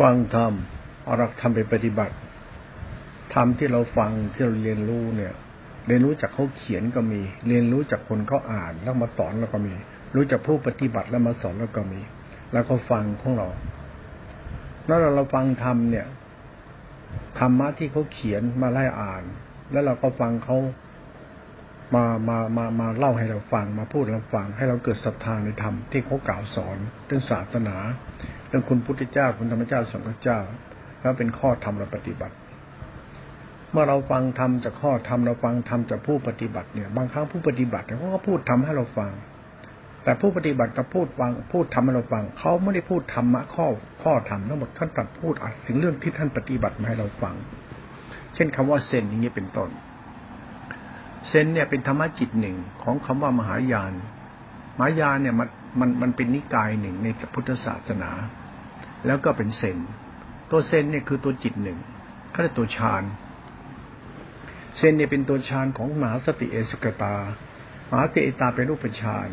ฟังธรรมเอาหลักธรรมไปปฏิบัติธรรมที่เราฟังที่เราเรียนรู้เนี่ย เรียนรู้จากเขาเขียนก็มี เรียนรู้จากคนเขาอ่านแล้วมาสอนแล้วก็มี รู้จากผู้ปฏิบัติแล้วมาสอนแล้วก็มี แล้วก็ฟังของเราแล้วเราเราฟังธรรมเนี่ยธรรมะที่เขาเขียนมาไล่อ่าน แล้วเราก็ฟังเขามามามามาเล่าให้เราฟังมาพูดเราฟัง ให้เราเกิดศรัทธาในธรรมที่เขากล่าวสอนเรื่องศาสนา เรื่องคุณพุทธเจ้าคุณธรรมเจ้าสังฆเจ้า แล้วเป็นข้อธรรมเราปฏิบัติ เมื่อเราฟังธรรมจากข้อธรรมเราฟังธรรมจากผู้ปฏิบัติเนี่ยบางครั้งผู้ปฏิบัติเขาก็พูดทำให้เราฟัง แต่ผู้ปฏิบัติกับพูดฟังพูดทำให้เราฟังเขาไม่ได้พูดธรรมะข้อข้อธรรมทั้งหมดท่านตัดพูดอะถึงเรื่องที่ท่านปฏิบัติมาให้เราฟัง เช่นคำว่าเซนอย่างนี้เป็นต้นเซนเนี่ยเป็นธรรมะจิตหนึ่งของคำว่ามหายานมหายานเนี่ยมันมันมันเป็นนิกายหนึ่งในพุทธศาสนา แล้วก็เป็นเซนตัวเซนเนี่ยคือตัวจิตหนึ่งเขาเรียกตัวฌานเซนเนี่ยเป็นตัวฌานของมหาสติเอสกตามหาสติเอตาเป็นรูปฌาน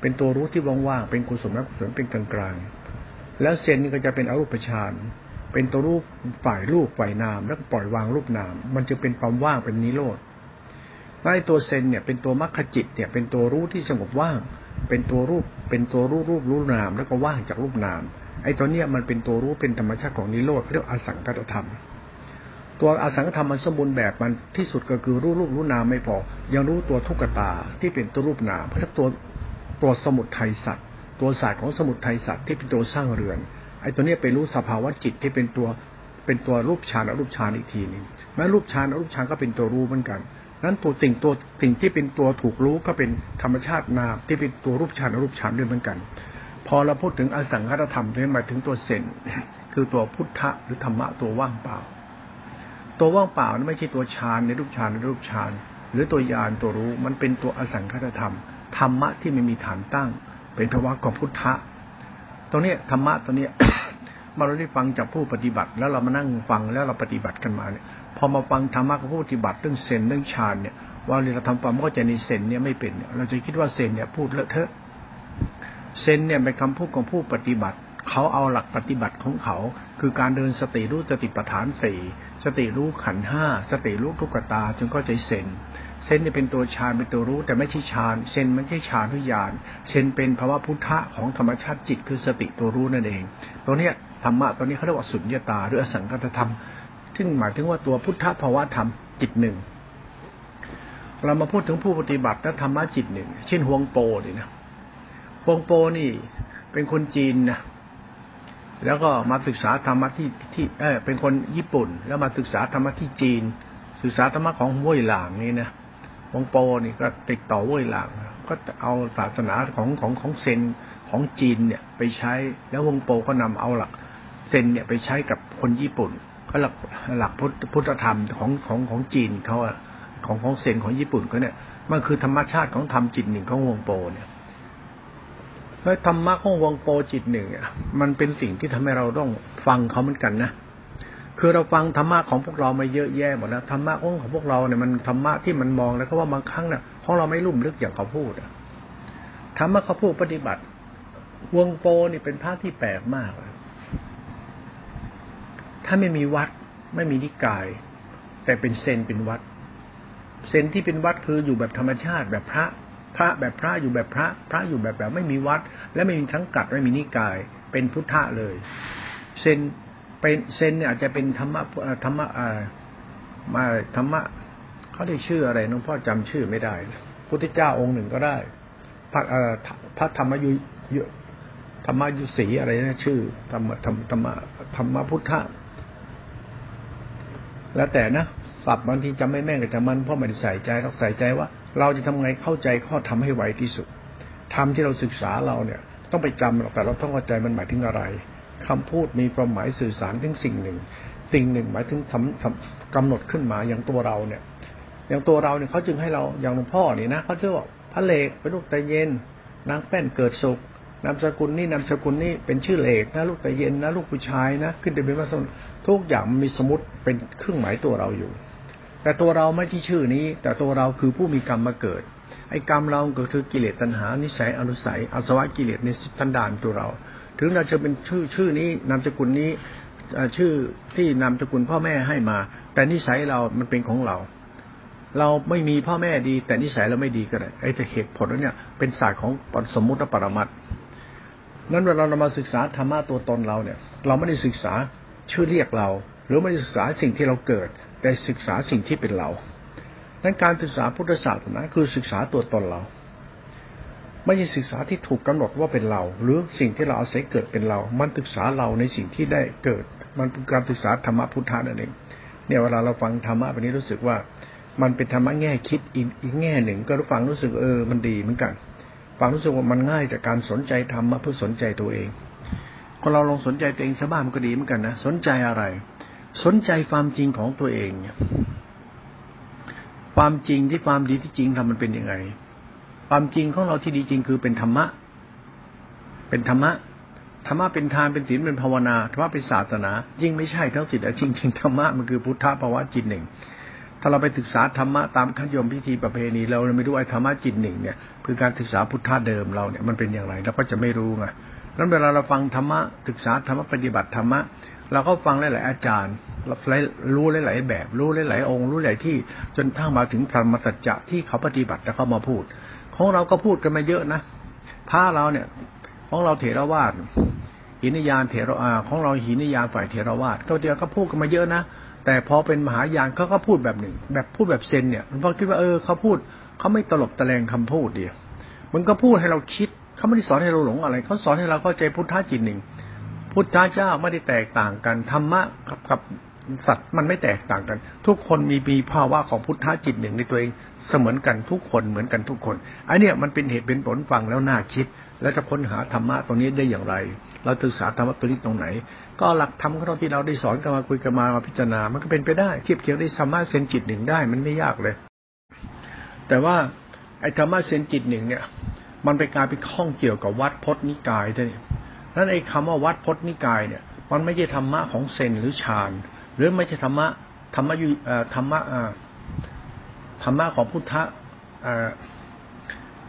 เป็นตัวรู้ที่ว่างๆเป็นกุศลและกุศลเป็นกลางๆ แล้วเซนนี่ก็จะเป็นอรูปฌานเป็นตัวรูปฝ่ายรูปฝ่ายนาม แล้วปล่อยวางรูปนาม มันจะเป็นความว่างเป็นนิโรธไอ้ตัวเซนเนี่ยเป็นตัวมรรคจิตเนี่ยเป็นตัวรู้ที่สงบว่าง เป็นตัวรูปเป็นตัวรูปรูปรู้นาม แล้วก็ว่างจากรูปนาม ไอ้ตัวเนี้ยมันเป็นตัวรู้เป็นธรรมชาติของนิโรธเรียกอสังกัตธรรม ตัวอสังกัตธรรมมันสมบูรณ์แบบมันที่สุดก็คือรู้รูปรู้นามไม่พอ ยังรู้ตัวทุกขตาที่เป็นตัวรูปนามเพราะตัวตัวสมุดไทยสัตว์ตัวศาสตร์ของสมุดไทยสัตว์ที่เป็นตัวสร้างเรือนไอ้ตัวเนี้ยไปรู้สภาวะจิตที่เป็นตัวเป็นตัวรูปฌานอรูปฌานอีกทีนึงแม้รูปฌานอรูปฌานก็เป็นตัวรู้เหมือนกันนั้นตัวสิ่งตัวสิ่งที่เป็นตัวถูกรู้ก็เป็นธรรมชาตินามที่เป็นตัวรูปฌานรูปฌานด้วยเหมือนกัน พอเราพูดถึงอสังขตธรรมนี่หมายถึงตัวเซนคือตัวพุทธะหรือธรรมะตัวว่างเปล่า ตัวว่างเปล่านั้นไม่ใช่ตัวฌานในรูปฌานในรูปฌานหรือตัวยานตัวรู้มันเป็นตัวอสังขตธรรมธรรมะที่ไม่มีฐานตั้ง เป็นภาวะของพุทธะตรงนี้ธรรมะตัวนี้มาเราได้ฟังจากผู้ปฏิบัติ แล้วเรามานั่งฟังแล้วเราปฏิบัติกันมาเนี่ยพอมาฟังธรรมะของผู้ปฏิบัติเรื่องเซนเรื่องฌานเนี่ยว่าเราทำความเข้าใจในเซนเนี่ยไม่เป็นเราจะคิดว่าเซนเนี่ยพูดเลอะเทอะ เซนเนี่ยเป็นคำพูดของผู้ปฏิบัติ เขาเอาหลักปฏิบัติของเขา คือการเดินสติรู้สติปัฏฐานสี่สติรู้ขันห้าสติรู้ทุกตาจนก็ใจเซนเซนเนี่ยเป็นตัวฌานเป็นตัวรู้แต่ไม่ใช่ฌานเซนไม่ใช่ฌานทุยานเซนเป็นภาวะพุทธะของธรรมชาติจิตคือสติตัวรู้นั่นเองตัวเนี้ยธรรมะตัวนี้เขาเรียกว่าสุญญตาหรืออสังกัตธรรม ซึ่งหมายถึงว่าตัวพุทธภาวะธรรมจิตหนึ่งเรามาพูดถึงผู้ปฏิบัติและธรรมะจิตหนึ่งเช่นฮวงโปนี่นะ ฮวงโปนี่เป็นคนจีนนะแล้วก็มาศึกษาธรรมะที่ที่เออเป็นคนญี่ปุ่น แล้วมาศึกษาธรรมะที่จีน ศึกษาธรรมะของห้วยหลางนี่นะฮวงโปนี่ก็ติดต่อห้วยหลางก็เอาศาสนาของของของเซนของจีนเนี่ยไปใช้แล้ววงโปก็นำเอาหลักเซนเนี่ยไปใช้กับคนญี่ปุ่นก็หลักหลักพุทธธรรมของของของจีนเขาอะของของเซนของญี่ปุ่นเขาเนี่ยมันคือธรรมชาติของธรรมจิตหนึ่งของวงโปเนี่ย แล้วธรรมะของวงโปจิตหนึ่งอะมันเป็นสิ่งที่ทำให้เราต้องฟังเขาเหมือนกันนะคือเราฟังธรรมะของพวกเรามาเยอะแยะหมดแล้วธรรมะของของพวกเราเนี่ยมันธรรมะที่มันมองแล้วก็ว่าบางครั้งเนี่ยของเราไม่ลุ่มลึกอย่างเขาพูดธรรมะเขาพูดปฏิบัติวงโปนี่เป็นพระที่แปลกมาก ถ้าไม่มีวัดไม่มีนิกาย แต่เป็นเซนเป็นวัด เซนที่เป็นวัดคืออยู่แบบธรรมชาติแบบพระ พระแบบพระอยู่แบบพระ พระอยู่แบบแบบไม่มีวัด และไม่มีทั้งกัดไม่มีนิกาย เป็นพุทธะเลย เซนเป็นเซนเนี่ยอาจจะเป็นธรรมะธรรมะอะไรมาธรรมะเขาได้ชื่ออะไรน้องพ่อจำชื่อไม่ได้พุทธเจ้าองค์หนึ่งก็ได้พระพระธรรมยุธรรมยุสีอะไรนะชื่อธรรมธรรมธรรมธรรมพุทธะแล้วแต่นะสับบางทีจำไม่แม่นก็จะมันพราะมันใส่ใจต้องใส่ใจว่าเราจะทำไงเข้าใจข้อทำให้ไวที่สุดทำที่เราศึกษาเราเนี่ยต้องไปจำหรอกแต่เราต้องเข้าใจมันหมายถึงอะไรคำพูดมีความหมายสื่อสารถึงสิ่งหนึ่ง สิ่งหนึ่งหมายถึงกำหนดขึ้นมาอย่างตัวเราเนี่ย อย่างตัวเราเนี่ยเขาจึงให้เราอย่างหลวงพ่อนี่นะเขาจะบอกพระเลกเป็นลูกตะเย็น นางแป้นเกิดสุขนามสกุลนี้นามสกุลนี้เป็นชื่อเลขนะลูกตะเย็นนะลูกผู้ชายนะขึ้นไปเป็นพระสมทุกอย่างมีสมมติเป็นเครื่องหมายตัวเราอยู่ แต่ตัวเราไม่ใช่ชื่อนี้ แต่ตัวเราคือผู้มีกรรมมาเกิด ไอ้กรรมเราก็คือกิเลสตัณหา นิสัยอนุสัยอาสวะกิเลสในสันดานตัวเรา ถึงเราจะเป็นชื่อชื่อนี้นามสกุลนี้ชื่อที่นามสกุลพ่อแม่ให้มา แต่นิสัยเรามันเป็นของเรา เราไม่มีพ่อแม่ดี แต่นิสัยเราไม่ดีก็ได้ไอ้แต่เหตุผลนั้นเนี่ยเป็นศาสตร์ของสมมุติและปรมัตนั้นเวลาเรามาศึกษาธรรมะตัวตนเราเนี่ย เราไม่ได้ศึกษาชื่อเรียกเรา หรือไม่ได้ศึกษาสิ่งที่เราเกิด แต่ศึกษาสิ่งที่เป็นเรานั้นการศึกษาพุทธศาสนาคือศึกษาตัวตนเรา ไม่ใช่ศึกษาที่ถูกกำหนดว่าเป็นเรา หรือสิ่งที่เราอาศัยเกิดเป็นเรา มันศึกษาเราในสิ่งที่ได้เกิด มันเป็นการศึกษาธรรมะพุทธานั่นเอง เนี่ยเวลาเราฟังธรรมะแบบนี้รู้สึกว่า มันเป็นธรรมะแง่คิดอีกแง่หนึ่ง ก็รู้ฟังรู้สึกเออมันดีเหมือนกันฟังรู้สึกว่ามันง่ายจากการสนใจธรรมะเพื่อสนใจตัวเองคนเราลองสนใจตัวเองชาวบ้านมันก็ดีเหมือนกันนะสนใจอะไร สนใจความจริงของตัวเองเนี่ย ความจริงที่ความดีที่จริงทำมันเป็นยังไง ความจริงของเราที่ดีจริงคือเป็นธรรมะ เป็นธรรมะ ธรรมะเป็นทานเป็นศีลเป็นภาวนา ธรรมะเป็นศาสนา ยิ่งไม่ใช่ทั้งสิ้นแต่จริงจริงธรรมะมันคือพุทธภาวะจิตหนึ่ง ถ้าเราไปศึกษาธรรมะตามขั้นยมพิธีประเพณี เราไม่รู้ไอ้ธรรมะจิตหนึ่งเนี่ยคือการศึกษาพุทธะเดิมเราเนี่ยมันเป็นอย่างไรเราก็จะไม่รู้ไงนั้นเวลาเราฟังธรรมะศึกษาธรรมะปฏิบัติธรรมะ เราก็ฟังหลาย ๆ อาจารย์เรารู้หลาย ๆ แบบ รู้หลาย ๆ องค์ รู้หลายที่ จนทั้งมาถึงธรรมสัจจะที่เขาปฏิบัติแล้วเขามาพูด ของเราก็พูดกันมาเยอะนะพระเราเนี่ย ของเราเถรวาทหินยานเถรอาของเราหินยานฝ่ายเถรวาทเขาเดียวก็พูดกันมาเยอะนะแต่พอเป็นมหายานเขาก็พูดแบบหนึ่ง แบบพูดแบบเซนเนี่ยมันพอคิดว่าเออเขาพูดเขาไม่ตลบตะแลงคำพูดเดียวมันก็พูดให้เราคิดเขาไม่ได้สอนให้เราหลงอะไรเขาสอนให้เราเข้าใจพุทธะจิตหนึ่ง พุทธเจ้าไม่ได้แตกต่างกันธรรมะกับกับสัตว์มันไม่แตกต่างกัน ทุกคนมีมีภาวะของพุทธะจิตหนึ่งในตัวเองเสมือนกันทุกคนเหมือนกันทุกคนอันเนี้ยมันเป็นเหตุเป็นผลฟังแล้วน่าคิด แล้วจะค้นหาธรรมะตรงนี้ได้อย่างไร เราศึกษาธรรมะตัวนี้ตรงไหน ก็หลักธรรมของเราที่เราได้สอนกันมาคุยกันมามาพิจารณา มันก็เป็นไปได้เทียบเคียงได้ธรรมะเซนจิตหนึ่งได้มันไม่ยากเลย แต่ว่าไอ้ธรรมะเซนจิตหนึ่งเนี่ย มันไปกลายเป็นข้องเกี่ยวกับวัดพจนิกายได้นั้ นไอ้คำว่าวัดพจนิกายเนี่ย มันไม่ใช่ธรรมะของเซนหรือฌานหรือไม่ใช่ธรรมะธรรมะยุธรรมะธรรมะของพุทธะ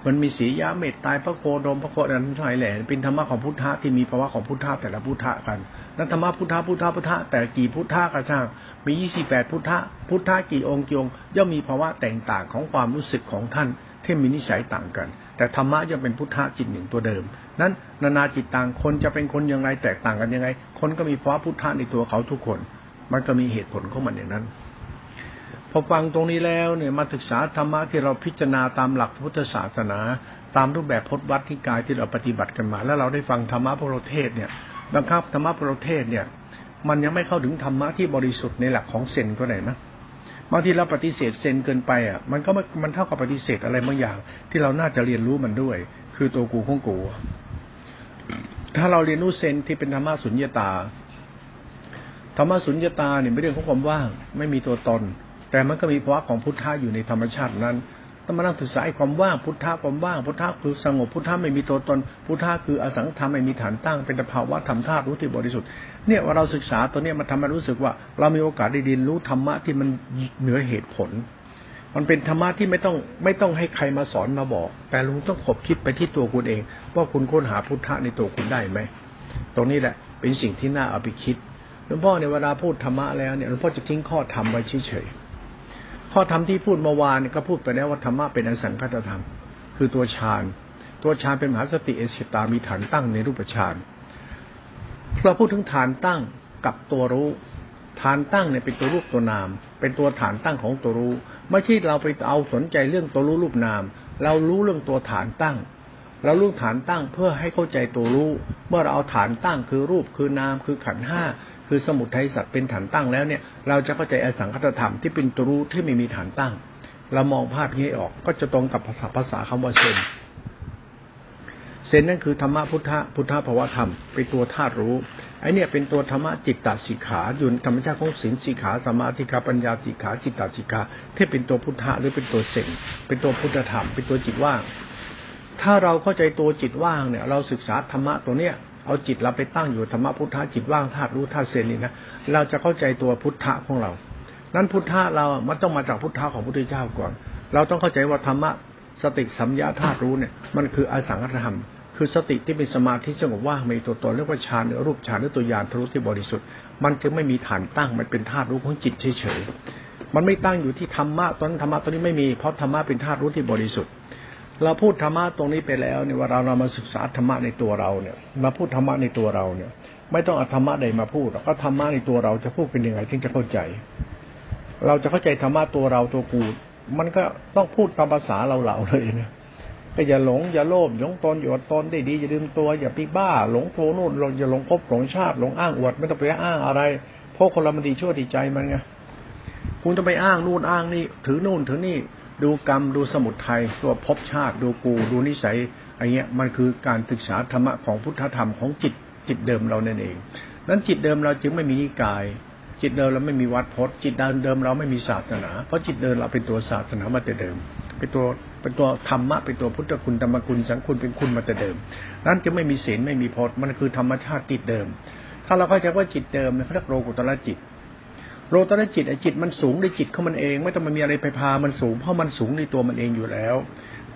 มันมีสียาเมตตายพระโคดมพระโคดันทั้งหลายแหล่เป็นธรรมะของพุทธะที่มีภาวะของพุทธะแต่ละพุทธะกันนั้นธรรมะพุทธะพุทธะพุทธะแต่กี่พุทธะก็ช่างมียี่สิบแปดพุทธะพุทธะกี่องค์กี่องค์ย่อมมีภาวะแตกต่างของความรู้สึกของท่าน ที่มีนิสัยต่างกัน แต่ธรรมะย่อมเป็นพุทธะจิตหนึ่งตัวเดิม นั้นนานาจิตต่างคนจะเป็นคนยังไงแตกต่างกันยังไง คนก็มีภาวะพุทธะในตัวเขาทุกคน มันก็มีเหตุผลของมันอย่างนั้น พอฟังตรงนี้แล้วเนี่ยมาศึกษาธรรมะที่เราพิจารณาตามหลักพุทธศาสนา ตามรูปแบบพจนวัดที่กายที่เราปฏิบัติกันมา แล้วเราได้ฟังธรรมะพระเทศเนี่ยบางครั้งธรรมะพระเทศเนี่ย มันยังไม่เข้าถึงธรรมะที่บริสุทธิ์ในหลักของเซนก็ได้นะ บางทีเราปฏิเสธเซนเกินไปอะ มันก็มันเท่ากับปฏิเสธอะไรบางอย่าง ที่เราน่าจะเรียนรู้มันด้วย คือตัวกูของกู ถ้าเราเรียนรู้เซนที่เป็นธรรมะสุญญตาธรรมะสุญญตาเนี่ยไม่เรื่องของความว่างไม่มีตัวตน แต่มันก็มีภาวะของพุทธะอยู่ในธรรมชาตินั้น ต้องมานั่งศึกษาความว่างพุทธะความว่างพุทธะคือสงบพุทธะไม่มีตัวตน พุทธะคืออสังธรรมไม่มีฐานตั้งเป็นภาวะธรรมธาตุรู้ที่บริสุทธิ์เนี่ยว่าเราศึกษาตัวเนี้ยมันทำให้รู้สึกว่า เรามีโอกาสได้ดินรู้ธรรมะที่มันเหนือเหตุผล มันเป็นธรรมะที่ไม่ต้องไม่ต้องให้ใครมาสอนมาบอก แต่ลุงต้องขบคิดไปที่ตัวคุณเอง ว่าคุณค้นหาพุทธะในตัวคุณได้ไหมตรงนี้แหละเป็นสิ่งที่น่าเอาไปคิดหลวงพ่อในเวลาพูดธรรมะแล้วเนี่ยหลวงพ่อจะทิ้งข้อธรรมไว้เฉยๆ ข้อธรรมที่พูดเมื่อวานก็พูดไปแล้วว่าธรรมะเป็นอสังคตธรรม คือตัวฌานตัวฌานเป็นมหาสติเอสิตามีฐานตั้งในรูปฌานเราพูดถึงฐานตั้งกับตัวรู้ ฐานตั้งเนี่ยเป็นตัวรูปตัวนาม เป็นตัวฐานตั้งของตัวรู้ ไม่ใช่เราไปเอาสนใจเรื่องตัวรู้รูปนาม เรารู้เรื่องตัวฐานตั้ง เรารู้ฐานตั้งเพื่อให้เข้าใจตัวรู้ เมื่อเราเอาฐานตั้งคือรูปคือนามคือขันห้า คือสมุทัยสัตว์เป็นฐานตั้งแล้วเนี่ย เราจะเข้าใจอสังคตธรรมที่เป็นตรู้ที่ไม่มีฐานตั้ง เรามองภาพนี้ออกก็จะตรงกับภาษาภาษาคำว่าเซนเซนนั่นคือธรรมะพุทธะพุทธะภาวธรรมเป็นตัวธาตุรู้ไอเนี่ยเป็นตัวธรรมะจิตตสิกขาอยู่ธรรมชาติของศีลสิกขาสมาธิขาปัญญาสิกขาจิตตสิกขาที่เป็นตัวพุทธะหรือเป็นตัวเซนเป็นตัวพุทธธรรม เป็นตัวจิตว่างถ้าเราเข้าใจตัวจิตว่างเนี่ย เราศึกษาธรรมะตัวเนี้ย เอาจิตเราไปตั้งอยู่ธรรมะพุทธะจิตว่างธาตุรู้ธาตุเซนนี่นะเราจะเข้าใจตัวพุทธะของเรา นั้นพุทธะเรามันต้องมาจากพุทธะของพระพุทธเจ้าก่อน เราต้องเข้าใจว่าธรรมะสติสัมยาธาตุรู้เนี่ยมันคืออสังขธรรม คือสติที่เป็นสมาธิสงบว่างมีตัวตนเรียกว่าฌานหรือรูปฌานหรือตัวยานทะลุที่บริสุทธิ์ มันจึงไม่มีฐานตั้งมันเป็นธาตุรู้ของจิตเฉยๆมันไม่ตั้งอยู่ที่ธรรมะตอนธรรมะตัวนี้ไม่มีเพราะธรรมะเป็นธาตุรู้ที่บริสุทธิ์ เราพูดธรรมะตรงนี้ไปแล้วเนี่ยว่าเราเรามาศึกษาธรรมะในตัวเราเนี่ย มาพูดธรรมะในตัวเราเนี่ย ไม่ต้องเอาธรรมะใดมาพูดก็ธรรมะในตัวเราจะพูดเป็นยังไงถึงจะเข้าใจ เราจะเข้าใจธรรมะตัวเราตัวกูมันก็ต้องพูดตามภาษาเราเราเลยนะก็อย่าหลงอย่าโลภหลงตนอยู่ตนได้ดีอย่าลืมตัวอย่าปีบ้า หลงโทนู่นอย่าหลงภพหลงชาติหลงอ้างอวดไม่ต้องไปอ้างอะไรเพราะคนเรามันดีชั่วดีใจมันไงคุณต้องไปอ้างนู่นอ้างนี่ถือนู่นถือนี่ ดูกรรมดูสมุทัยตัวภพชาติดูกูดูนิสัยอะไรเงี้ยมันคือการศึกษาธรรมะของพุทธธรรมของจิตจิตเดิมเรานั่นเองนั้นจิตเดิมเราจึงไม่มีนิกาย จิตเดิมเราไม่มีวัดพจน์จิตเดิมเราไม่มีศาสนา เพราะจิตเดิมเราเป็นตัวศาสนามาแต่เดิม เป็นตัวเป็นตัวธรรมะเป็นตัวพุทธคุณธรรมคุณสังคุณเป็นคุณมาแต่เดิม นั้นจะไม่มีศีลไม่มีพจน์มันคือธรรมชาติจิตเดิม ถ้าเราเข้าใจว่าจิตเดิมเนี่ยเขาเรียกโลกุตระจิต โลตระจิตไอจิตมันสูงในจิตเขามันเอง ไม่ต้องมันมีอะไรไปพามันสูง เพราะมันสูงในตัวมันเองอยู่แล้ว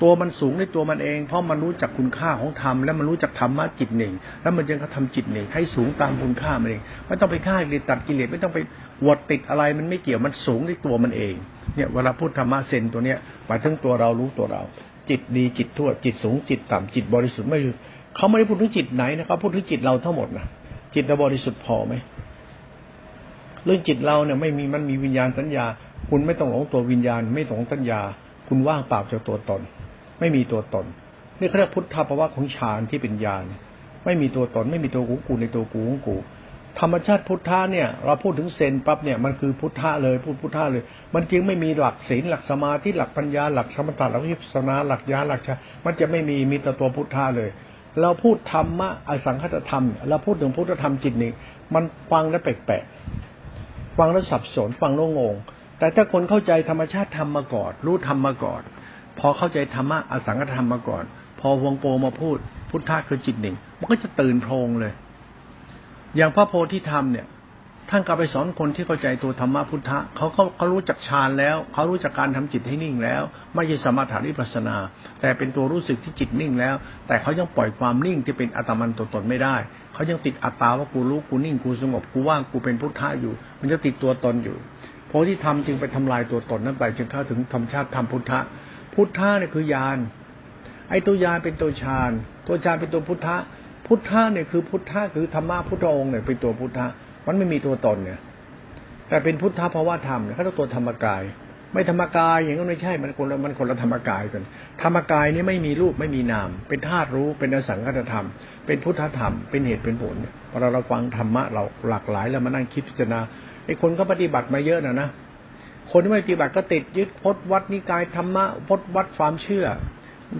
ตัวมันสูงในตัวมันเอง เพราะมันรู้จักคุณค่าของธรรมและมันรู้จักธรรมะจิตหนึ่ง แล้วมันจึงเขาทำจิตหนึ่งให้สูงตามคุณค่ามันเอง ไม่ต้องไปฆ่ากิเลสตัดกิเลสไม่ต้องไปวดติดอะไรมันไม่เกี่ยวมันสูงในตัวมันเองเนี่ยเวลาพูดธรรมะเซนตัวเนี้ยหมายถึงตัวเรารู้ตัวเรา จิตดีจิตทั่วจิตสูงจิตต่ำจิตบริสุทธิ์ไม่เขาไม่ได้พูดถึงจิตไหนนะเขาพูดถึงจิตเราทั้งหมดนะจิตเราบริสุทธิ์พอไหม เรื่องจิตเราเนี่ยไม่มีมันมีวิญญาณสัญญา คุณไม่ต้องหลงตัววิญญาณ ไม่หลงสัญญา คุณว่างเปล่าจากตัวตน ไม่มีตัวตนนี่เขาเรียกพุทธภาวะของฌานที่เป็นญาณไม่มีตัวตน ไม่มีตัวกูกูในตัวกูของกู ธรรมชาติพุทธะเนี่ย เราพูดถึงเซนปั๊บเนี่ยมันคือพุทธะเลยพูดพุทธะเลย มันจึงไม่มีหลักศีลหลักสมาธิหลักปัญญาหลักสมถะหลักวิปัสสนาหลักญาหลักชามันจะไม่มีมีแต่ตัวพุทธะเลย เราพูดธรรมะอสังคตธรรม เราพูดถึงพุทธธรรมจิตนี่มันฟังแล้วแปลกๆ ฟังแล้วสับสนฟังแล้วงง แต่ถ้าคนเข้าใจธรรมชาติธรรมมาก่อน รู้ธรรมมาก่อน พอเข้าใจธรรมะอสังคตธรรมมาก่อน พอวงโปมาพูด พุทธะคือจิตหนึ่ง มันก็จะตื่นโพงเลย อย่างพระโพธิธรรมเนี่ย ท่านก็ไปสอนคนที่เข้าใจตัวธรรมะพุทธะเขาเขาเขารู้จักฌานแล้วเขารู้จักการทำจิตให้นิ่งแล้ว ไม่ใช่สมถะวิปัสนา แต่เป็นตัวรู้สึกที่จิตนิ่งแล้ว แต่เขายังปล่อยความนิ่งที่เป็นอัตมันตัวตนไม่ได้ เขายังติดอัตตาว่ากูรู้กูนิ่งกูสงบกูว่างกูเป็นพุทธะอยู่ มันจะติดตัวตนอยู่โพธิธรรมจึงไปทำลายตัวตนนั้นไปจึงเข้าถึงธรรมชาติธรรมพุทธะพุทธะเนี่ยคือยานไอ้ตัวยานเป็นตัวฌาน ตัวฌานเป็นตัวพุทธะ พุทธะเนี่ยคือพุทธะคือธรรมะพุทธองค์เนี่ยเป็นตัวพุทธะ มันไม่มีตัวตนเนี่ยแต่เป็นพุทธภาวะธรรมเนี่ยเขาต้องตัวธรรมกาย ไม่ธรรมกายอย่างนั้นไม่ใช่มันคนละมันคนละธรรมกายกัน ธรรมกายนี่ไม่มีรูปไม่มีนาม เป็นธาตุรู้เป็นอสังขตธรรม เป็นพุทธธรรม เป็นเหตุเป็นผลพอเราเราฟังธรรมะเราหลากหลายแล้วมานั่งคิดพิจารณาไอ้คนก็ปฏิบัติมาเยอะนะนะคนที่ไม่ปฏิบัติก็ติดยึดพจนวัดนิกายธรรมะพจนวัดความเชื่อ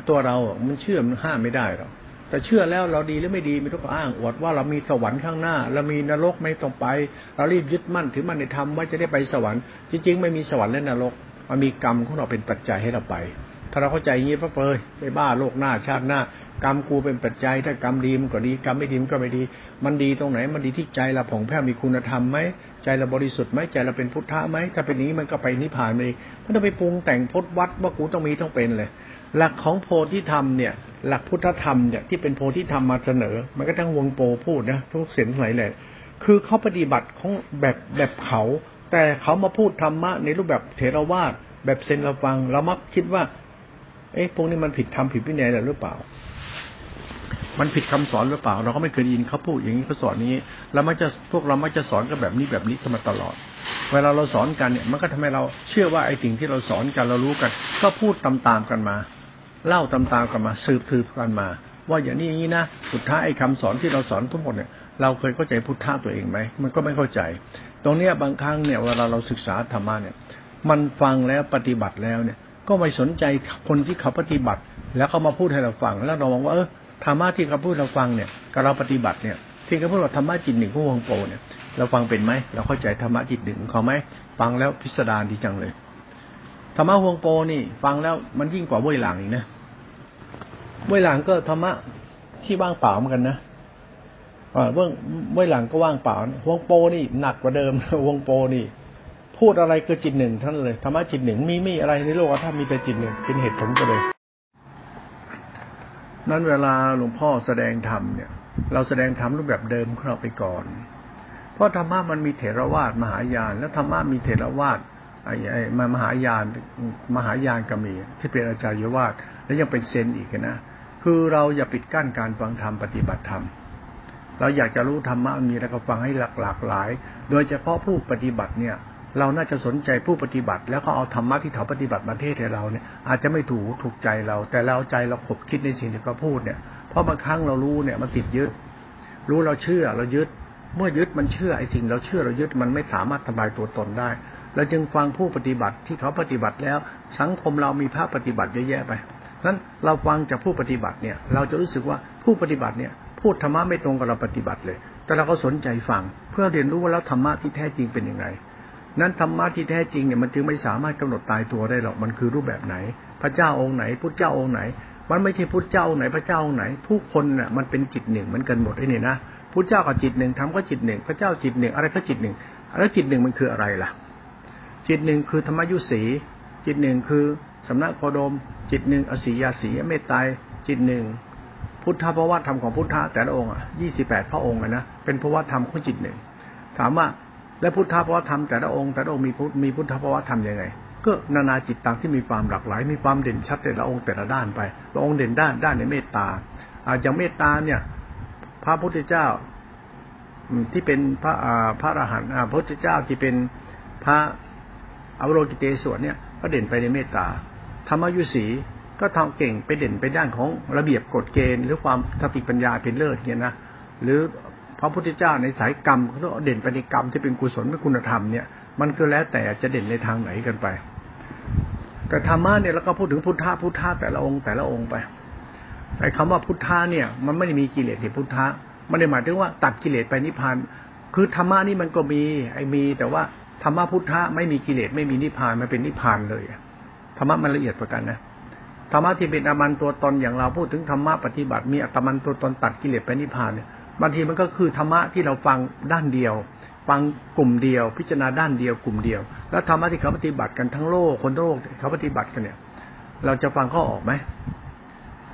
ตัวเรา มันเชื่อมันห้ามไม่ได้หรอก แต่เชื่อแล้วเราดีหรือไม่ดีม่ต้องอ้างอวดว่าเรามีสวรรค์ข้างหน้า เรามีนรกไม่ต้องไป เรารีบยึดมั่นถือมั่นในธรรมว่าจะได้ไปสวรรค์จริงๆไม่มีสวรรค์และนรกมันมีกรรมของเราเป็นปัจจัยให้เราไป ถ้าเราเข้าใจอย่างนี้พระเปยไปบ้าโลกหน้าชาติหน้ากรรมกูเป็นปัจจัยถ้ากรรมดีมันก็ดีกรรมไม่ดีมันก็ไม่ดี มันดีตรงไหนมันดีที่ใจเราผ่องแผ้วมีคุณธรรมไหมใจเราบริสุทธิ์ไหมใจเราเป็นพุทธะไหมถ้าเป็นนี้มันก็ไปนิพพานไปไม่ต้องไปปรุงแต่งพจนวัดว่ากูต้องมีต้องเป็นเลย หลักของโพธิธรรมเนี่ย หลักพุทธธรรมเนี่ยที่เป็นโพธิธรรมมาเสนอ มันก็ทั้งวงโปพูดนะทุกเสียงไหนเลย คือเขาปฏิบัติของแบบแบบเขา แต่เขามาพูดธรรมะในรูปแบบเถรวาทแบบเซนเราฟัง เรามักคิดว่า เอ๊ะพวกนี้มันผิดธรรมผิดวินัยหรือเปล่า มันผิดคำสอนหรือเปล่า เราก็ไม่เคยยินเขาพูดอย่างนี้เขาสอนนี้เรามักจะพวกเรามักจะสอนกันแบบนี้แบบนี้กันมาตลอด เวลาเราสอนกันเนี่ย มันก็ทำให้เราเชื่อว่าไอ้สิ่งที่เราสอนกันเรารู้กัน ก็พูดตามๆกันมา เล่าตามๆกันมาสืบถือกันมา ว่าอย่างนี้อย่างนี้นะสุดท้ายไอ้คาสอนที่เราสอนทั้งหมดเนี่ยเราเคยเข้าใจพุทธะตัวเองไหมมันก็ไม่เข้าใจ ตรงเนี้ยบางครั้งเนี่ยเวลาเราศึกษาธรรมะเนี่ยมันฟังแล้วปฏิบัติแล้วเนี่ย ก็ไม่สนใจคนที่เขาปฏิบัติ แล้วเขามาพูดให้เราฟัง แล้วเรามองว่าเออธรรมะที่เขาพูดเราฟังเนี่ยกับเราปฏิบัติเนี่ยที่เขาพูดว่าธรรมะจิตหนึ่งของวงโปเนี่ยเราฟังเป็นไหมเราเข้าใจธรรมะจิตหนึ่งเขาไหมฟังแล้วพิสดารดีจังเลยธรรมะฮวงโปนี่ ฟังแล้วมันยิ่งกว่าเว่ยหลังอีกนะเว่ยหลังก็ธรรมะที่ว่างเปล่าเหมือนกันนะเบื้องเว่ยหลังก็ว่างเปล่าวงโปนี่หนักกว่าเดิมวงโปนี่พูดอะไรคือจิตหนึ่งท่านเลยธรรมะจิตหนึ่งมีมีอะไรในโลกถ้ามีแต่จิตหนึ่งเป็นเหตุผลกันเลย นั้นเวลาหลวงพ่อแสดงธรรมเนี่ย เราแสดงธรรมรูปแบบเดิมของเราไปก่อน เพราะธรรมะมันมีเถรวาทมหายาน และธรรมะมีเถรวาทไอ้ไอ้มาหายานมหายานก็มีที่เป็นอาจารยวาทและยังเป็นเซนอีกนะ คือเราอย่าปิดกั้นการฟังธรรมปฏิบัติธรรม เราอยากจะรู้ธรรมะมีแล้วก็ฟังให้หลากหลากหลาย โดยเฉพาะผู้ปฏิบัติเนี่ย เราน่าจะสนใจผู้ปฏิบัติ แล้วก็เอาธรรมะที่เขาปฏิบัติประเทศให้เราเนี่ยอาจจะไม่ถูกถูกใจเรา แต่เราใจเราขบคิดในสิ่งที่เขาพูดเนี่ย เพราะบางครั้งเรารู้เนี่ยมันติดยึด รู้เราเชื่อเรายึด เมื่อยึดมันเชื่อไอ้สิ่ง เราเชื่อเรายึดมันไม่สามารถทำลายตัวตนได้เราจึงฟังผู้ปฏิบัติที่เขาปฏิบัติแล้ว สังคมเรามีภาพปฏิบัติเยอะแยะไป นั้นเราฟังจากผู้ปฏิบัติเนี่ย เราจะรู้สึกว่าผู้ปฏิบัติเนี่ย พูดธรรมะไม่ตรงกับเราปฏิบัติเลย แต่เราก็สนใจฟัง เพื่อเรียนรู้ว่าแล้วธรรมะที่แท้จริงเป็นอยังไงนั้นธรรมะที่แท้จริงเนี่ยมันจึงไม่สามารถกำหนดตายตัวได้หรอกมันคือรูปแบบไหน พระเจ้าองค์ไหนพุทธเจ้าองค์ไหน มันไม่ใช่พุทธเจ้าองค์ไหนพระเจ้าองค์ไหน ทุกคนน่ะมันเป็นจิตหนึ่งเหมือนกันหมดไอ้นี่นะพุทธเจ้าก็จิตหนึ่งธรรมก็จิตหนึ่งพระเจ้าจิตหนึ่งอะไรก็จิตหนึ่งแล้วจิตหนึ่งมันคืออะไรล่ะ จิตหนึ่งคือธรรมยุสีจิตหนึ่งคือ สำนักโคดม จิตหนึ่งอสียาสีเมตไตรจิตหนึ่งพุทธภาวะธรรมของพุทธะแต่ละองค์อะยี่สิบแปดพระองค์นะเป็นภาวะธรรมของจิตหนึ่งถามว่าและพุทธภาวธรรมแต่ละองค์แต่ละองค์มีพุทธมีพุทธภาวธรรมยังไง ก็นานาจิตตังที่มีความหลากหลาย มีความเด่นชัดแต่ละองค์แต่ละด้านไปพระองค์เด่นด้านด้านในเมตตาอาอย่างเมตตาเนี่ย พระพุทธเจ้าที่เป็นพระพระอรหันต์พระพุทธเจ้าที่เป็นพระอวโรกิเตศวรเนี่ยก็เด่นไปในเมตตา ธรรมยุสีก็ทำเก่งไปเด่นไปด้านของระเบียบกฎเกณฑ์ หรือความสติปัญญาเป็นเลิศเนี่ยนะหรือพระพุทธเจ้าในสายกรรมเขาเด่นไปในกรรมที่เป็นกุศลเป็นคุณธรรมเนี่ยมันก็แล้วแต่จะเด่นในทางไหนกันไป แต่ธรรมะเนี่ยเราก็พูดถึงพุทธะพุทธะแต่ละองค์แต่ละองค์ไปไอ้คำว่าพุทธะเนี่ย มันไม่ได้มีกิเลสในพุทธะมันได้หมายถึงว่าตัดกิเลสไปนิพพานคือธรรมะนี่มันก็มีไอ้มี แต่ว่าธรรมะพุทธะไม่มีกิเลสไม่มีนิพพานมันเป็นนิพพานเลยธร รมะมันละเอียดประกันนะธรรมะที่เป็นอมันตัวตนอย่างเราพูดถึงธรรมะปฏิบัติมีอัตมันตัวตนตัดกิเลสไปนิพพานเนี่ยบางทีมันก็คือธรรมะที่เราฟังด้านเดียว ฟังกลุ่มเดียว พิจารณาด้านเดียวกลุ่มเดียว แล้วธรรมะที่เขาปฏิบัติกันทั้งโลกคนทั้งโลกเขาปฏิบัติกันเนี่ย เราจะฟังเขาออกไหม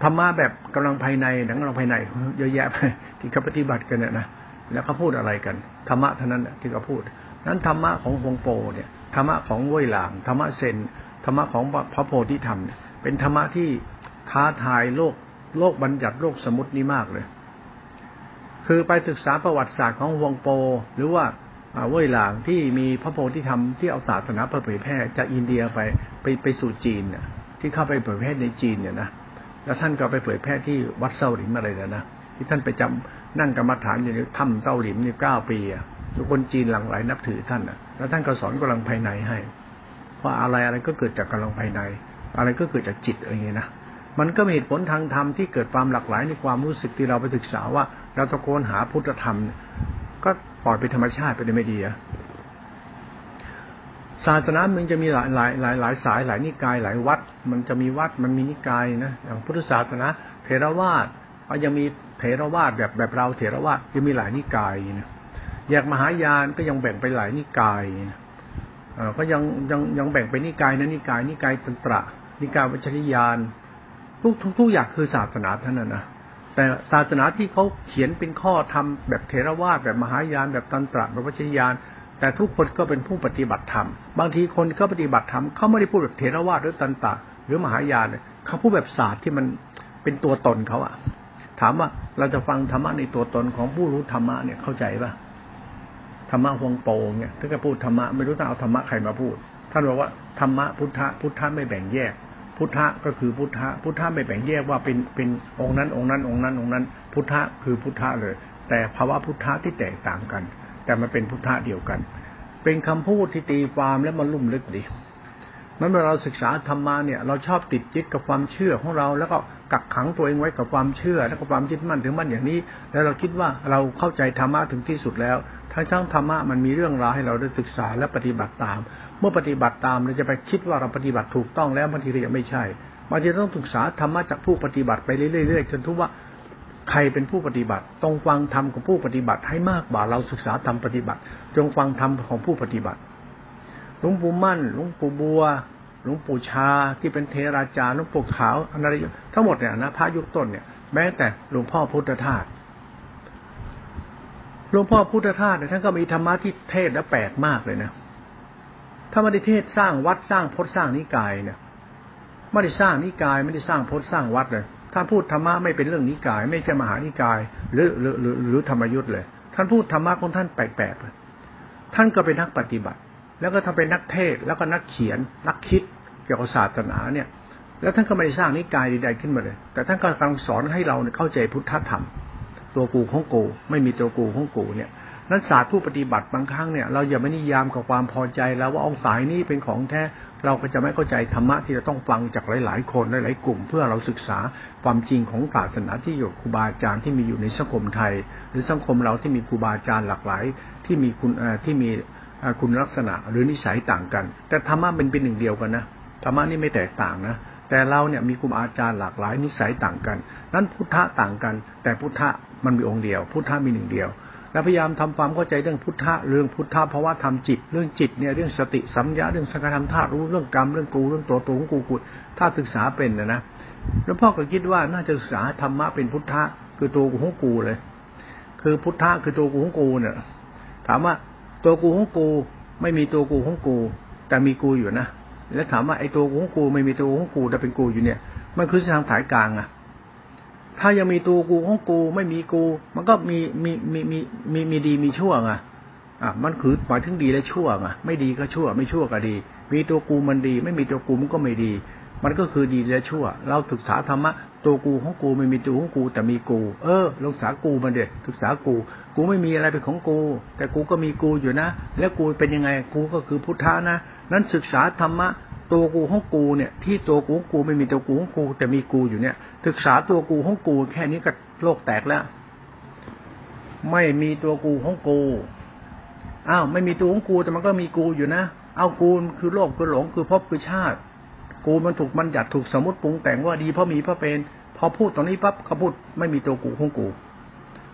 ธรรมะแบบกำลังภายในหนังกำลังภายในเยอะแยะไปที่เขาปฏิบัติกันเนี่ยนะแล้วเขาพูดอะไรกันธรรมะเท่านั้นที่เขาพูด นั้นธรรมะของฮงโปเนี่ยธรรมะของว้ยหลางธรรมะเซน รรมะของพระโพธิธรรม เป็นธรรมะที่ท้าทายโลกโลกบัญญัติโลกสมุตินี้มากเลย คือไปศึกษาประวัติศาสตร์ของฮวงโป หรือว่าเว่ยหลางที่มีพระโพธิธรรมที่เอาศาสนาเผยแพร่จากอินเดียไปไปไปสู่จีนเนี่ยที่เข้าไปเผยแพร่ในจีนเนี่ยนะแล้วท่านก็ไปเผยแพร่ที่วัดเซาหลิมอะไรนะนะที่ท่านไปจำนั่งกรรมฐานอยู่ในถ้ำเซาหลิมนี่เก้าปีอะทุกคนจีนหลั่งไหลนับถือท่านอะแล้วท่านก็สอนกำลังภายในให้ ว่าอะไรอะไรก็เกิดจากกำลังภายใน อะไรก็เกิดจากจิตอะไรเงี้ยนะมันก็มีเหตุผลทางธรรมที่เกิดความหลากหลายในความรู้สึกที่เราไปศึกษาว่า เราตะโกนหาพุทธธรรม ก็ปล่อยไปธรรมชาติไปได้ไม่ดีอะศาสนามันจะมีหลายหลายหลายหลายสายหลายนิกายหลายวัด มันจะมีวัดมันมีนิกายนะอย่างพุทธศาสนาเทรวาสก็ยังมีเทรวาสแบบแบบเราเทรวาสยังมีหลายนิกายนะอยากมหายานก็ยังแบ่งไปหลายนิกายนะ ก็ยังยังยังแบ่งเป็นนิกายนะนิกายนิกายตันตระ นิกายวัชริยานทุกทุกทุกอย่างคือศาสนาท่านน่ะนะแต่ศาสนาที่เขาเขียนเป็นข้อทำแบบเทรวาสแบบมหายาน แบบตันตระแบบวัชริยานแต่ทุกคนก็เป็นผู้ปฏิบัติธรรม บางทีคนก็ปฏิบัติธรรมเขาไม่ได้พูดแบบเทรวาสหรือตันตระหรือมหายานเขาพูดแบบศาสตร์ที่มันเป็นตัวตนเขาอะถามว่าเราจะฟังธรรมะในตัวตนของผู้รู้ธรรมะเนี่ยเข้าใจปะ ธรรมะฮวงโปงเนี่ยถ้าจะพูดธรรมะไม่รู้ต้องเอาธรรมะใครมาพูด ท่านบอกว่าธรรมะพุทธะพุทธะไม่แบ่งแยก พุทธะก็คือพุทธะพุทธะไม่แบ่งแยกว่าเป็นเป็นองค์นั้นองค์นั้นองค์นั้นองค์นั้น พุทธะคือพุทธะเลย แต่ภาวะพุทธะที่แตกต่างกัน แต่มันเป็นพุทธะเดียวกัน เป็นคำพูดที่ตีความและมันลุ่มลึกดีมันเมื่อเราศึกษาธรรมะเนี่ยเราชอบติดจิตกับความเชื่อของเราแล้วก็ กักขังตัวเองไว้กับความเชื่อแล้วก็ความยึดมั่นถึงมั่นอย่างนี้ แล้วเราคิดว่าเราเข้าใจธรรมะถึงที่สุดแล้ว ทั้งทั้งธรรมะมันมีเรื่องราวให้เราได้ศึกษาและปฏิบัติตาม เมื่อปฏิบัติตามเราจะไปคิดว่าเราปฏิบัติถูกต้องแล้วบางทีเราไม่ใช่บางทีต้องศึกษาธรรมะจากผู้ปฏิบัติไปเรื่อยๆจนทุกว่าใครเป็นผู้ปฏิบัติต้องฟังธรรมของผู้ปฏิบัติให้มากกว่าเราศึกษาธรรมปฏิบัติ จงฟังธรรมของผู้ปฏิบัติหลวงปู่มั่นหลวงปู่บัว หลวงปู่ชาที่เป็นเทราจารย์หลวงปู่ขาวอะไรทั้งหมดเนี่ยนะพระยุคต้นเนี่ยแม้แต่หลวงพ่อพุทธทาสหลวงพ่อพุทธทาสเนี่ยท่านก็มีธรรมะที่เทศและแปลกมากเลยนะถ้าไม่ได้เทศสร้างวัดสร้างพจน์สร้างนิกายเนี่ยไม่ได้สร้างนิกายไม่ได้สร้างพจน์สร้างวัดเลยท่านพูดธรรมะไม่เป็นเรื่องนิกาย ไม่ใช่มหานิกาย หรือหรือหรือหรือธรรมยุทธ์เลย ท่านพูดธรรมะของท่านแปลกๆเลยท่านก็เป็นนักปฏิบัติ แล้วก็ทำเป็นนักเทศแล้วก็นักเขียน นักคิดเกี่ยวกับศาสนาเนี่ย แล้วท่านก็ไม่ได้สร้างนิกายใดๆขึ้นมาเลย แต่ท่านก็กำลังสอนให้เราเข้าใจพุทธธรรม ตัวกูของกู ไม่มีตัวกูของกูเนี่ยนั้นศาสตร์ผู้ปฏิบัติบางครั้งเนี่ยเราอย่าไม่นิยามกับความพอใจแล้วว่าองสายนี้เป็นของแท้เราก็จะไม่เข้าใจธรรมะที่จะต้องฟังจากหลาย ๆ คนหลายๆกลุ่ม เพื่อเราศึกษาความจริงของศาสนาที่อยู่ครูบาอาจารย์ที่มีอยู่ในสังคมไทย หรือสังคมเราที่มีครูบาอาจารย์หลากหลาย ที่มีคุณที่มี คุณลักษณะหรือนิสัยต่างกัน แต่ธรรมะเป็นเป็นหนึ่งเดียวกันนะธรรมะนี่ไม่แตกต่างนะ แต่เราเนี่ยมีครูอาจารย์หลากหลายนิสัยต่างกัน นั้นพุทธะต่างกัน แต่พุทธะมันมีองค์เดียว พุทธะมีหนึ่งเดียว แล้วพยายามทำความเข้าใจเรื่องพุทธะเรื่องพุทธะภาะวะธรรมจิต เรื่องจิตเนี่ยเรื่องสติสัมยาเรื่องสังขารธรรมธาตุรู้เรื่องกรรมเรื่องกูเรื่องตัวตนของกูกูถ้าศึกษาเป็นนะนะแล้วพ่อก็คิดว่าน่าจะศึกษาธรรมะเป็นพุทธะคือตัวกูของกูเลย คือพุทธะคือตัวกูของกูเนี่ยถามว่า ตัวกูของกู ไม่มีตัวกูของกู แต่มีกูอยู่นะแล้วถามว่าไอ้ตัวกูของกูไม่มีตัวกูของกูแต่เป็นกูอยู่เนี่ย มันคือทางสายกลางอะถ้ายังมีตัวกูของกู ไม่มีกู มันก็มีมีมีมีมีมีดีมีชั่วไงอะมันคือหมายถึงดีและชั่วไงไม่ดีก็ชั่ว ไม่ชั่วก็ดี มีตัวกูมันดี ไม่มีตัวกูมันก็ไม่ดี มันก็คือดีและชั่ว เราศึกษาธรรมะ ตัวกูของกูไม่มีตัวของกู แต่มีกู เออลงศึกษากูมันเด็ดศึกษากู กูไม่มีอะไรเป็นของกู แต่กูก็มีกูอยู่นะ แล้วกูเป็นยังไงกูก็คือพุทธะนะ นั้นศึกษาธรรมะตัวกูของกูเนี่ย ที่ตัวกูของกูไม่มีตัวกูของกู แต่มีกูอยู่เนี่ย ศึกษาตัวกูของกู แค่นี้ก็โลกแตกแล้ว ไม่มีตัวกูของกูอ้าวไม่มีตัวของกูแต่มันก็มีกูอยู่นะเอากูคือโลกคือหลงคือพบคือชาติ กูมันถูกมันหยัดถูกสมมติปรุงแต่งว่าดีเพราะมีเพราะเป็น พอพูดตรงนี้ปั๊บเขาพูดไม่มีตัวกูของกู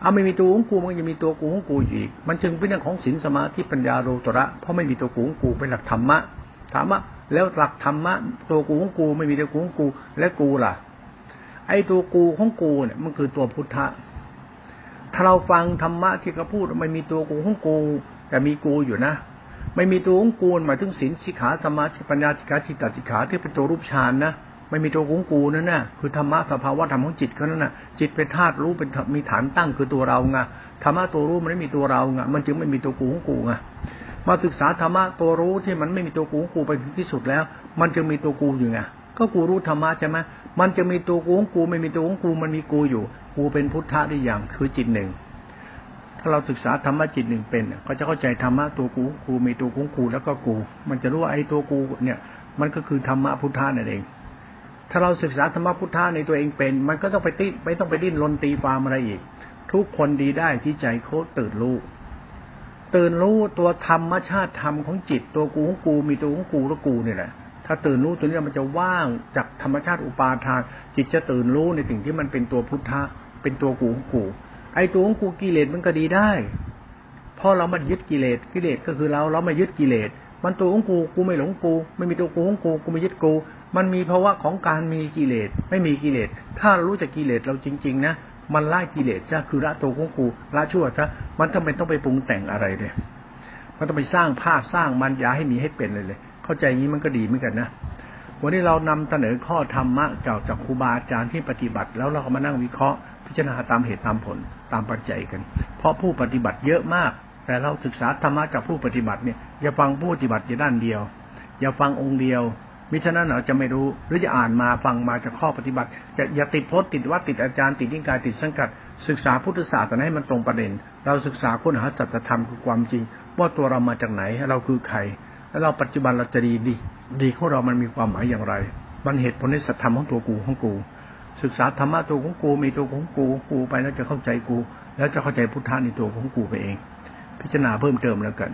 เอาไม่มีตัวของกูมันจะมีตัวกูของกูอีก มันจึงเป็นเรื่องของศีลสมาธิปัญญาโรตระ เพราะไม่มีตัวกูของกูเป็นหลักธรรมะถามว่าแล้วหลักธรรมะตัวกูของกูไม่มีตัวกูของกูและกูล่ะ ไอ้ตัวกูของกูเนี่ยมันคือตัวพุทธะถ้าเราฟังธรรมะที่เขาพูดไม่มีตัวกูของกู แต่มีกูอยู่นะ ไม่มีตัวของกูหมายถึงศีลสิกขาสมาธิปัญญาสิกขาจิตติขาที่เป็นตัวรูปฌานนะไม่มีตัวของกูนั่นน่ะคือธรรมะสภาวะธรรมของจิตเขานั่นน่ะจิตเป็นธาตุรู้เป็นมีฐานตั้งคือตัวเราไงธรรมะตัวรู้มันไม่มีตัวเราไงมันจึงไม่มีตัวกูของกูไงมาศึกษาธรรมะตัวรู้ที่มันไม่มีตัวกูองกูไปถึงที่สุดแล้ว มันจะมีตัวกูอยู่ไงก็กูรู้ธรรมะใช่ไหมมันจะมีตัวกูของกูไม่มีตัวของกูมันมีกูอยู่ กูเป็นพุทธะได้อย่างคือจิตหนึ่ง ถ้าเราศึกษาธรรมะจิตหนึ่งเป็นก็จะเข้าใจธรรมะตัวกูกูมีตัวกูกูแล้วก็กู มันจะรู้ว่าไอ้ตัวกูเนี่ย มันก็คือธรรมะพุทธะนั่นเอง ถ้าเราศึกษาธรรมะพุทธะในตัวเองเป็น มันก็ต้องไปตีไม่ต้องไปดิ้นรนตีความอะไรอีก ทุกคนดีได้ที่ใจโคตรตื่นรู้ตื่นรู้ตัวธรรมชาติธรรมของจิต ตัวกูของกูมีตัวของกูแล้วกูเนี่ยแหละถ้าตื่นรู้ตัวนี้มันจะว่างจากธรรมชาติอุปาทาน จิตจะตื่นรู้ในสิ่งที่มันเป็นตัวพุทธะเป็นตัวกูของกู ไอ้ตัวของกูกิเลสมันก็ดีได้เพราะเรามายึดกิเลสกิเลสก็คือเราเรามายึดกิเลสมันตัวของกูกูไม่หลงกู ไม่มีตัวกูของกูกูไม่ยึดกู มันมีภาวะของการมีกิเลสไม่มีกิเลสถ้ารู้จักกิเลสเราจริง ๆ นะมันละกิเลสซะคือละตัวของกูละชั่วซะมันทำไมต้องไปปรุงแต่งอะไรเลยมันต้องไปสร้างภาพสร้างมันยาให้มีให้เป็นเลยเลย เข้าใจงี้มันก็ดีเหมือนกันนะวันนี้เรานำเสนอข้อธรรมะเก่าจากครูบาอาจารย์ที่ปฏิบัติ แล้วเราก็มานั่งวิเคราะห์ พิจารณาตามเหตุตามผลตามปัจจัยกัน เพราะผู้ปฏิบัติเยอะมาก แต่เราศึกษาธรรมะจากผู้ปฏิบัติเนี่ยอย่าฟังผู้ปฏิบัติจะด้านเดียว อย่าฟังองค์เดียวมิฉะนั้นเราจะไม่รู้หรือจะอ่านมาฟังมาจากข้อปฏิบัติ จะอย่าติดโพสติดวัดติดอาจารย์ติดนิกายติดสังกัด ศึกษาพุทธศาสนาให้มันตรงประเด็น เราศึกษาค้นหาสัจธรรมคือความจริง ว่าตัวเรามาจากไหนเราคือใครแล้วเราปัจจุบันเราจะดีดีดีของเรามันมีความหมายอย่างไร มันเหตุผลในสัจธรรมของตัวกูของกู ศึกษาธรรมะตัวของกูมีตัวของกูกูไปแล้วจะเข้าใจกู แล้วจะเข้าใจพุทธะในตัวของกูไปเอง พิจารณาเพิ่มเติมแล้วกัน